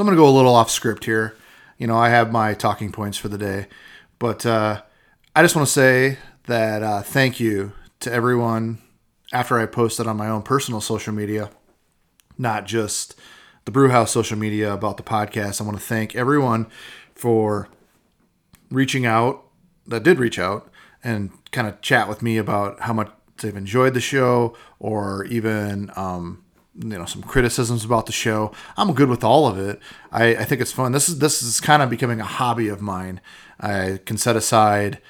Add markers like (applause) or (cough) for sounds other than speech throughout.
So I'm going to go a little off script here. You know, I have my talking points for the day, but uh, I just want to say that uh, thank you to everyone after I posted on my own personal social media, not just the Brewhouse social media about the podcast. I want to thank everyone for reaching out that did reach out and kind of chat with me about how much they've enjoyed the show or even um, you know some criticisms about the show. I'm good with all of it. I, I think it's fun. This is this is kind of becoming a hobby of mine. I can set aside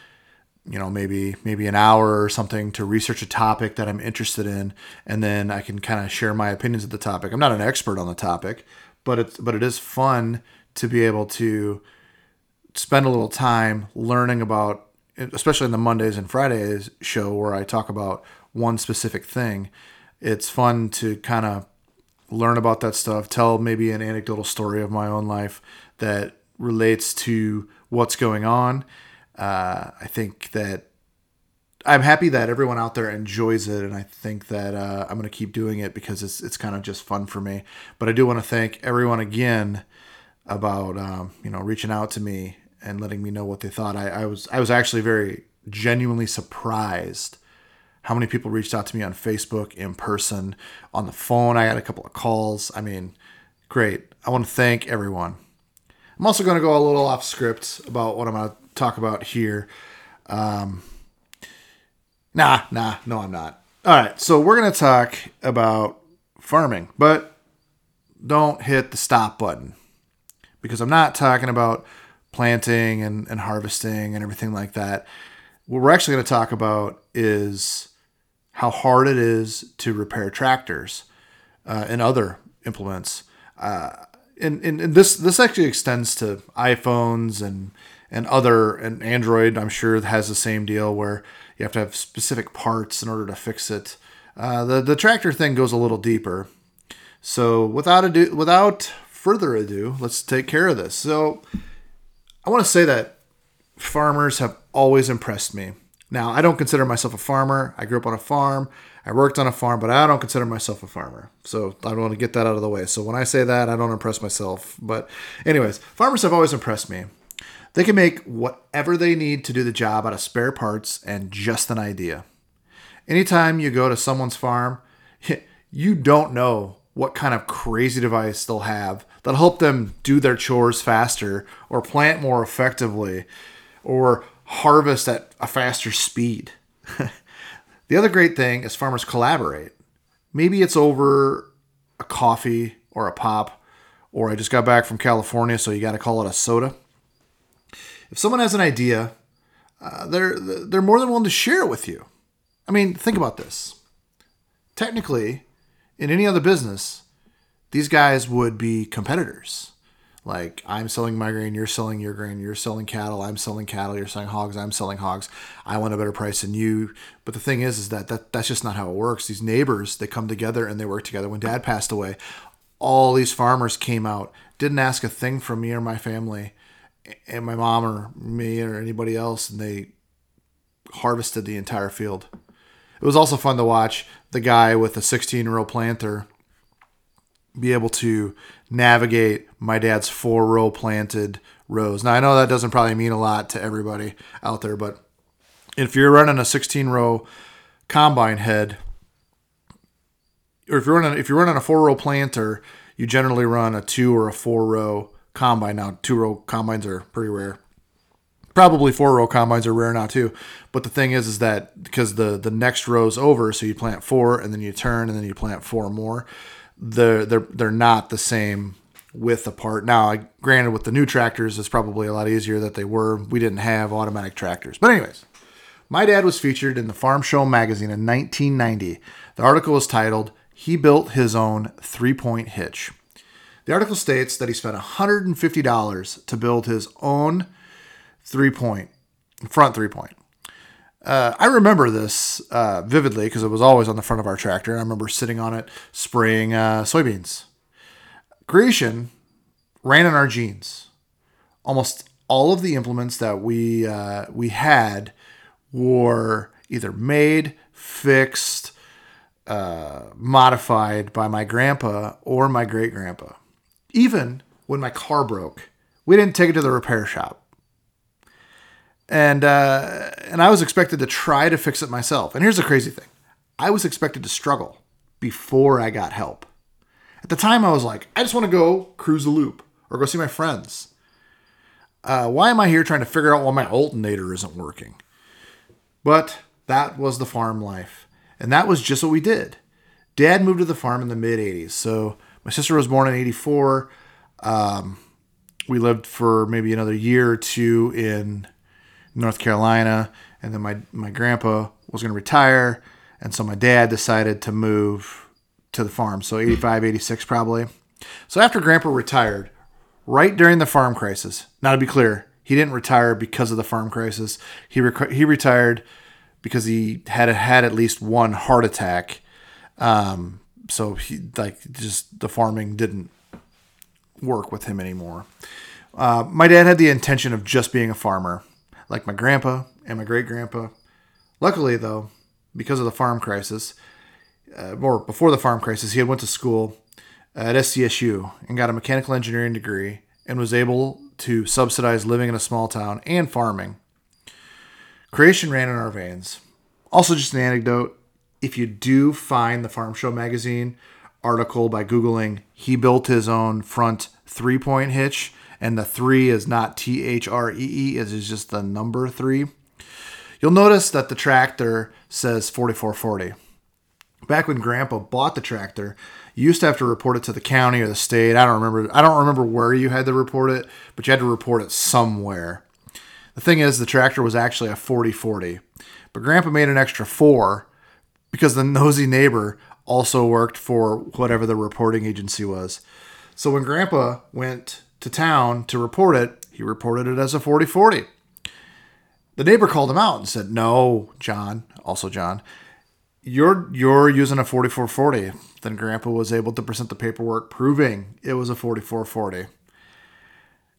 you know maybe maybe an hour or something to research a topic that I'm interested in and then I can kind of share my opinions of the topic. I'm not an expert on the topic, but it's but it is fun to be able to spend a little time learning about especially in the Mondays and Fridays show where I talk about one specific thing. It's fun to kind of learn about that stuff, tell maybe an anecdotal story of my own life that relates to what's going on uh, I think that I'm happy that everyone out there enjoys it, and I think that uh, I'm going to keep doing it because it's it's kind of just fun for me. But I do want to thank everyone again about um, you know reaching out to me and letting me know what they thought. I, I was I was actually very genuinely surprised how many people reached out to me on Facebook, in person, on the phone. I had a couple of calls. I mean, great. I want to thank everyone. I'm also going to go a little off script about what I'm going to talk about here. Um, nah, nah, no, I'm not. All right, so we're going to talk about farming, but don't hit the stop button because I'm not talking about planting and, and harvesting and everything like that. What we're actually going to talk about is how hard it is to repair tractors uh, and other implements. Uh, and, and, and this this actually extends to iPhones and and other and Android I'm sure has the same deal where you have to have specific parts in order to fix it. Uh, the the tractor thing goes a little deeper. So without ado, without further ado, let's take care of this. So I want to say that farmers have always impressed me. Now I don't consider myself a farmer. I grew up on a farm. I worked on a farm, but I don't consider myself a farmer. So I want to get that out of the way. So when I say that, I don't impress myself. But anyways, farmers have always impressed me. They can make whatever they need to do the job out of spare parts and just an idea. Anytime you go to someone's farm, (laughs) you don't know what kind of crazy device they'll have that'll help them do their chores faster or plant more effectively or harvest at a faster speed. (laughs) the other great thing is farmers collaborate. Maybe it's over a coffee or a pop, or I just got back from California, so you got to call it a soda if someone has an idea, uh, they're they're more than willing to share it with you. I mean, think about this. Technically, in any other business, these guys would be competitors. Like I'm selling my grain, you're selling your grain, you're selling cattle, I'm selling cattle, you're selling hogs, I'm selling hogs. I want a better price than you. But the thing is, is that, that that's just not how it works. These neighbors, they come together and they work together. When dad passed away, all these farmers came out, didn't ask a thing from me or my family and my mom or me or anybody else, and they harvested the entire field. It was also fun to watch the guy with a 16 row planter be able to navigate my dad's four row planted rows. Now, I know that doesn't probably mean a lot to everybody out there, but if you're running a 16 row combine head, or if you're running if you're running a four row planter, you generally run a two or a four row combine now. Two row combines are pretty rare. Probably four row combines are rare now too. But the thing is, is that because the the next row's over, so you plant four and then you turn and then you plant four more. They're they're they're not the same width part. Now, I granted, with the new tractors, it's probably a lot easier that they were. We didn't have automatic tractors, but anyways. My dad was featured in the Farm Show magazine in 1990. The article was titled, He Built His Own Three Point Hitch. The article states that he spent $150 to build his own three point, front three point. Uh, I remember this uh, vividly because it was always on the front of our tractor. I remember sitting on it spraying uh, soybeans. Creation ran in our genes. Almost all of the implements that we uh, we had were either made, fixed, uh, modified by my grandpa or my great grandpa even when my car broke. We didn't take it to the repair shop. And uh, and I was expected to try to fix it myself. And here's the crazy thing. I was expected to struggle before I got help. At the time I was like, I just want to go cruise a loop or go see my friends. Uh, why am I here trying to figure out why my alternator isn't working? But that was the farm life. And that was just what we did. Dad moved to the farm in the mid 80s. So my sister was born in 84. Um, we lived for maybe another year or two in North Carolina. And then my, my grandpa was going to retire. And so my dad decided to move to the farm. So 85, 86 probably. So after grandpa retired, right during the farm crisis, now to be clear, he didn't retire because of the farm crisis. He, he retired because he had had at least one heart attack. Um, so he like just the farming didn't work with him anymore. Uh, my dad had the intention of just being a farmer, like my grandpa and my great grandpa. Luckily, though, because of the farm crisis, uh, or before the farm crisis, he had went to school at SDSU and got a mechanical engineering degree and was able to subsidize living in a small town and farming. Creation ran in our veins. Also, just an anecdote if you do find the Farm Show magazine article by Googling, he built his own front three point hitch, and the three is not T H R E E, it is just the number three. You'll notice that the tractor says 4440. Back when Grandpa bought the tractor, you used to have to report it to the county or the state. I don't remember. I don't remember where you had to report it, but you had to report it somewhere. The thing is, the tractor was actually a 4040, but Grandpa made an extra four because the nosy neighbor also worked for whatever the reporting agency was. So when Grandpa went to town to report it, he reported it as a 4040. The neighbor called him out and said, "No, John, also John, you're you're using a 4440." Then Grandpa was able to present the paperwork proving it was a 4440.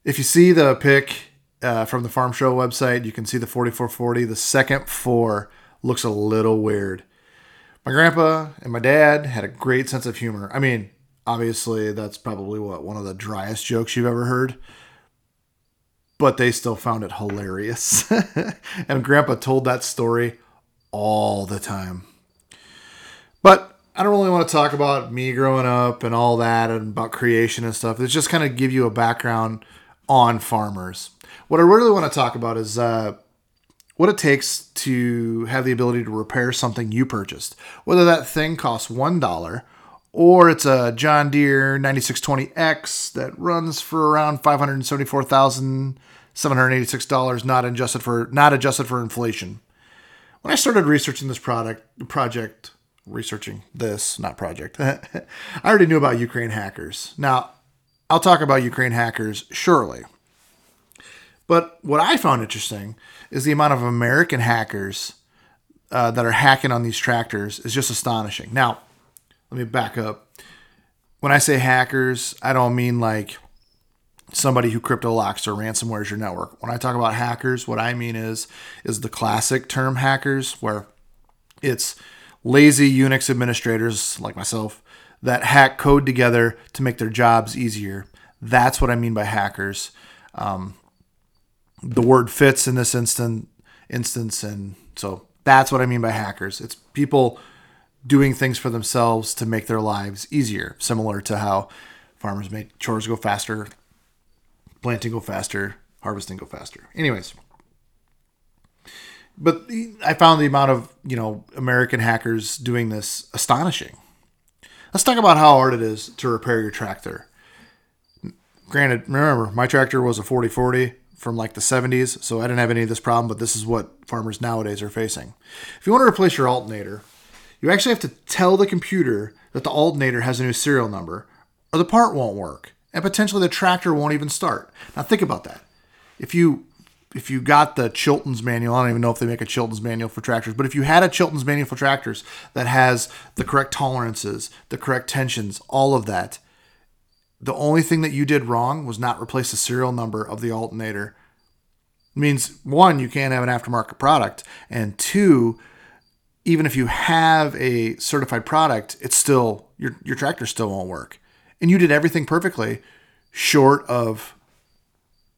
If you see the pic uh, from the Farm Show website, you can see the 4440. The second four looks a little weird. My grandpa and my dad had a great sense of humor. I mean, obviously, that's probably what one of the driest jokes you've ever heard, but they still found it hilarious. (laughs) and grandpa told that story all the time. But I don't really want to talk about me growing up and all that and about creation and stuff. It's just kind of give you a background on farmers. What I really want to talk about is uh, what it takes to have the ability to repair something you purchased, whether that thing costs $1 or it's a John Deere 9620X that runs for around $574,786 not adjusted for not adjusted for inflation. When I started researching this product project, researching this, not project, (laughs) I already knew about Ukraine hackers. Now, I'll talk about Ukraine hackers surely. But what I found interesting is the amount of American hackers uh, that are hacking on these tractors is just astonishing. Now, let me back up. When I say hackers, I don't mean like somebody who crypto locks or ransomwares your network. When I talk about hackers, what I mean is is the classic term hackers, where it's lazy Unix administrators like myself that hack code together to make their jobs easier. That's what I mean by hackers. Um, the word fits in this instant instance and so that's what I mean by hackers. It's people doing things for themselves to make their lives easier, similar to how farmers make chores go faster, planting go faster, harvesting go faster. Anyways, but I found the amount of, you know, American hackers doing this astonishing. Let's talk about how hard it is to repair your tractor. Granted, remember, my tractor was a 4040 from like the 70s, so I didn't have any of this problem, but this is what farmers nowadays are facing. If you want to replace your alternator, you actually have to tell the computer that the alternator has a new serial number, or the part won't work, and potentially the tractor won't even start. Now think about that. If you if you got the Chilton's manual, I don't even know if they make a Chilton's manual for tractors, but if you had a Chilton's manual for tractors that has the correct tolerances, the correct tensions, all of that, the only thing that you did wrong was not replace the serial number of the alternator. It means one, you can't have an aftermarket product, and two, even if you have a certified product, it's still your your tractor still won't work. And you did everything perfectly short of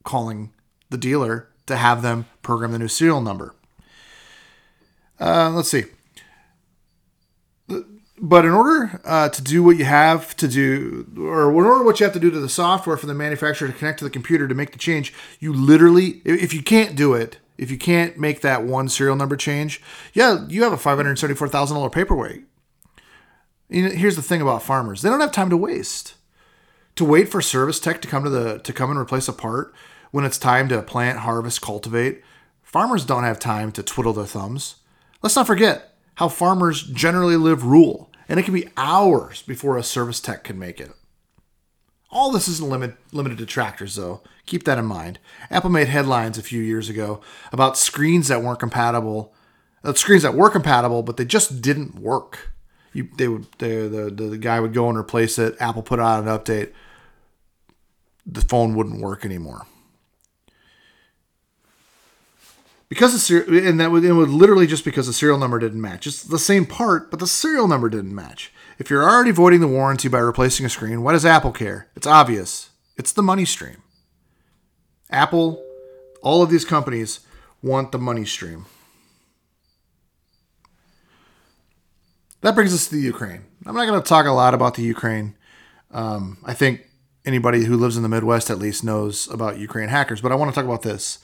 calling the dealer to have them program the new serial number. Uh, let's see. But in order uh, to do what you have to do, or in order what you have to do to the software for the manufacturer to connect to the computer to make the change, you literally, if you can't do it, if you can't make that one serial number change, yeah, you have a $574,000 paperweight. You know, here's the thing about farmers they don't have time to waste. To wait for service tech to come to the to come and replace a part when it's time to plant, harvest, cultivate, farmers don't have time to twiddle their thumbs. Let's not forget how farmers generally live rural, and it can be hours before a service tech can make it. All this isn't limit, limited to tractors, though. Keep that in mind. Apple made headlines a few years ago about screens that weren't compatible, uh, screens that were compatible, but they just didn't work. You, they would, they, the, the the guy would go and replace it. Apple put out an update. The phone wouldn't work anymore. Because the and that would, it would literally just because the serial number didn't match. It's the same part, but the serial number didn't match. If you're already voiding the warranty by replacing a screen, why does Apple care? It's obvious. It's the money stream. Apple, all of these companies want the money stream. That brings us to the Ukraine. I'm not going to talk a lot about the Ukraine. Um, I think anybody who lives in the Midwest at least knows about Ukraine hackers, but I want to talk about this.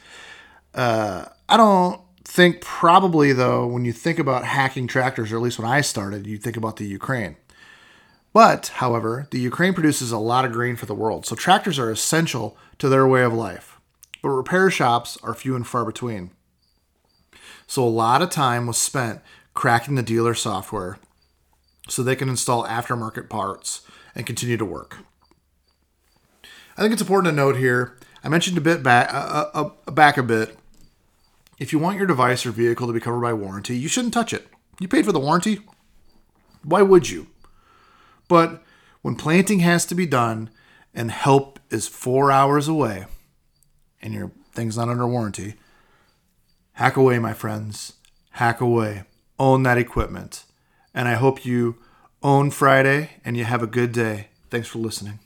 Uh, I don't think probably though when you think about hacking tractors, or at least when I started, you think about the Ukraine. But, however, the Ukraine produces a lot of grain for the world, so tractors are essential to their way of life. But repair shops are few and far between. So a lot of time was spent cracking the dealer software so they can install aftermarket parts and continue to work. I think it's important to note here. I mentioned a bit back, uh, uh, back a bit if you want your device or vehicle to be covered by warranty, you shouldn't touch it. You paid for the warranty. Why would you? But when planting has to be done and help is four hours away and your thing's not under warranty, hack away, my friends. Hack away. Own that equipment. And I hope you own Friday and you have a good day. Thanks for listening.